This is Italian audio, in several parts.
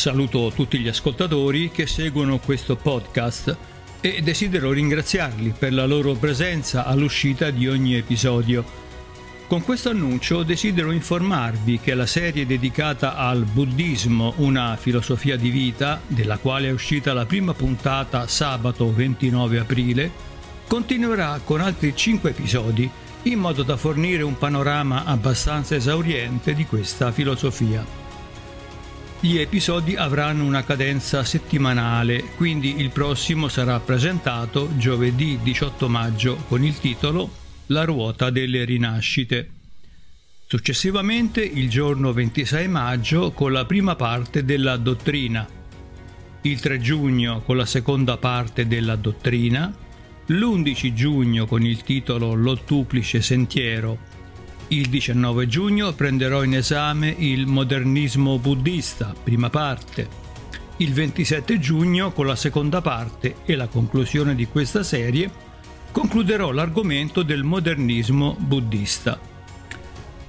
Saluto tutti gli ascoltatori che seguono questo podcast e desidero ringraziarli per la loro presenza all'uscita di ogni episodio. Con questo annuncio desidero informarvi che la serie dedicata al buddismo, una filosofia di vita, della quale è uscita la prima puntata sabato 29 aprile, continuerà con altri 5 episodi in modo da fornire un panorama abbastanza esauriente di questa filosofia. Gli episodi avranno una cadenza settimanale, quindi il prossimo sarà presentato giovedì 18 maggio con il titolo La ruota delle rinascite. Successivamente il giorno 26 maggio con la prima parte della dottrina, il 3 giugno con la seconda parte della dottrina, l'11 giugno con il titolo L'ottuplice sentiero il 19 giugno prenderò in esame il modernismo buddista, prima parte. Il 27 giugno, con la seconda parte e la conclusione di questa serie, concluderò l'argomento del modernismo buddista.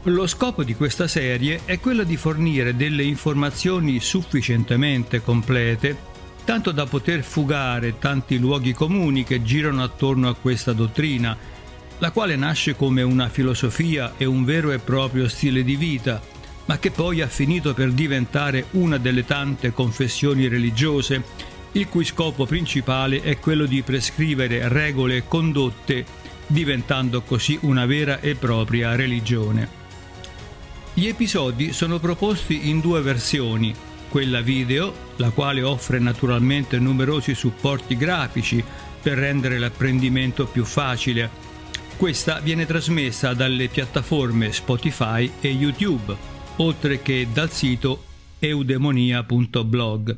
Lo scopo di questa serie è quello di fornire delle informazioni sufficientemente complete, tanto da poter fugare tanti luoghi comuni che girano attorno a questa dottrina la quale nasce come una filosofia e un vero e proprio stile di vita, ma che poi ha finito per diventare una delle tante confessioni religiose, il cui scopo principale è quello di prescrivere regole e condotte, diventando così una vera e propria religione. Gli episodi sono proposti in due versioni, quella video, la quale offre naturalmente numerosi supporti grafici per rendere l'apprendimento più facile, questa viene trasmessa dalle piattaforme Spotify e YouTube, oltre che dal sito eudemonia.blog.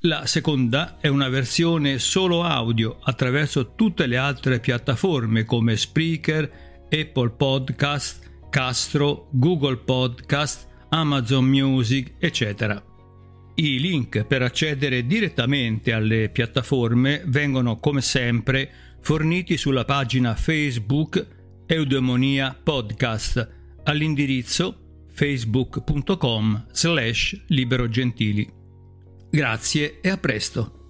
La seconda è una versione solo audio attraverso tutte le altre piattaforme come Spreaker, Apple Podcast, Castro, Google Podcast, Amazon Music, eccetera. I link per accedere direttamente alle piattaforme vengono come sempre forniti sulla pagina Facebook Eudemonia Podcast all'indirizzo facebook.com slash liberogentili. Grazie e a presto.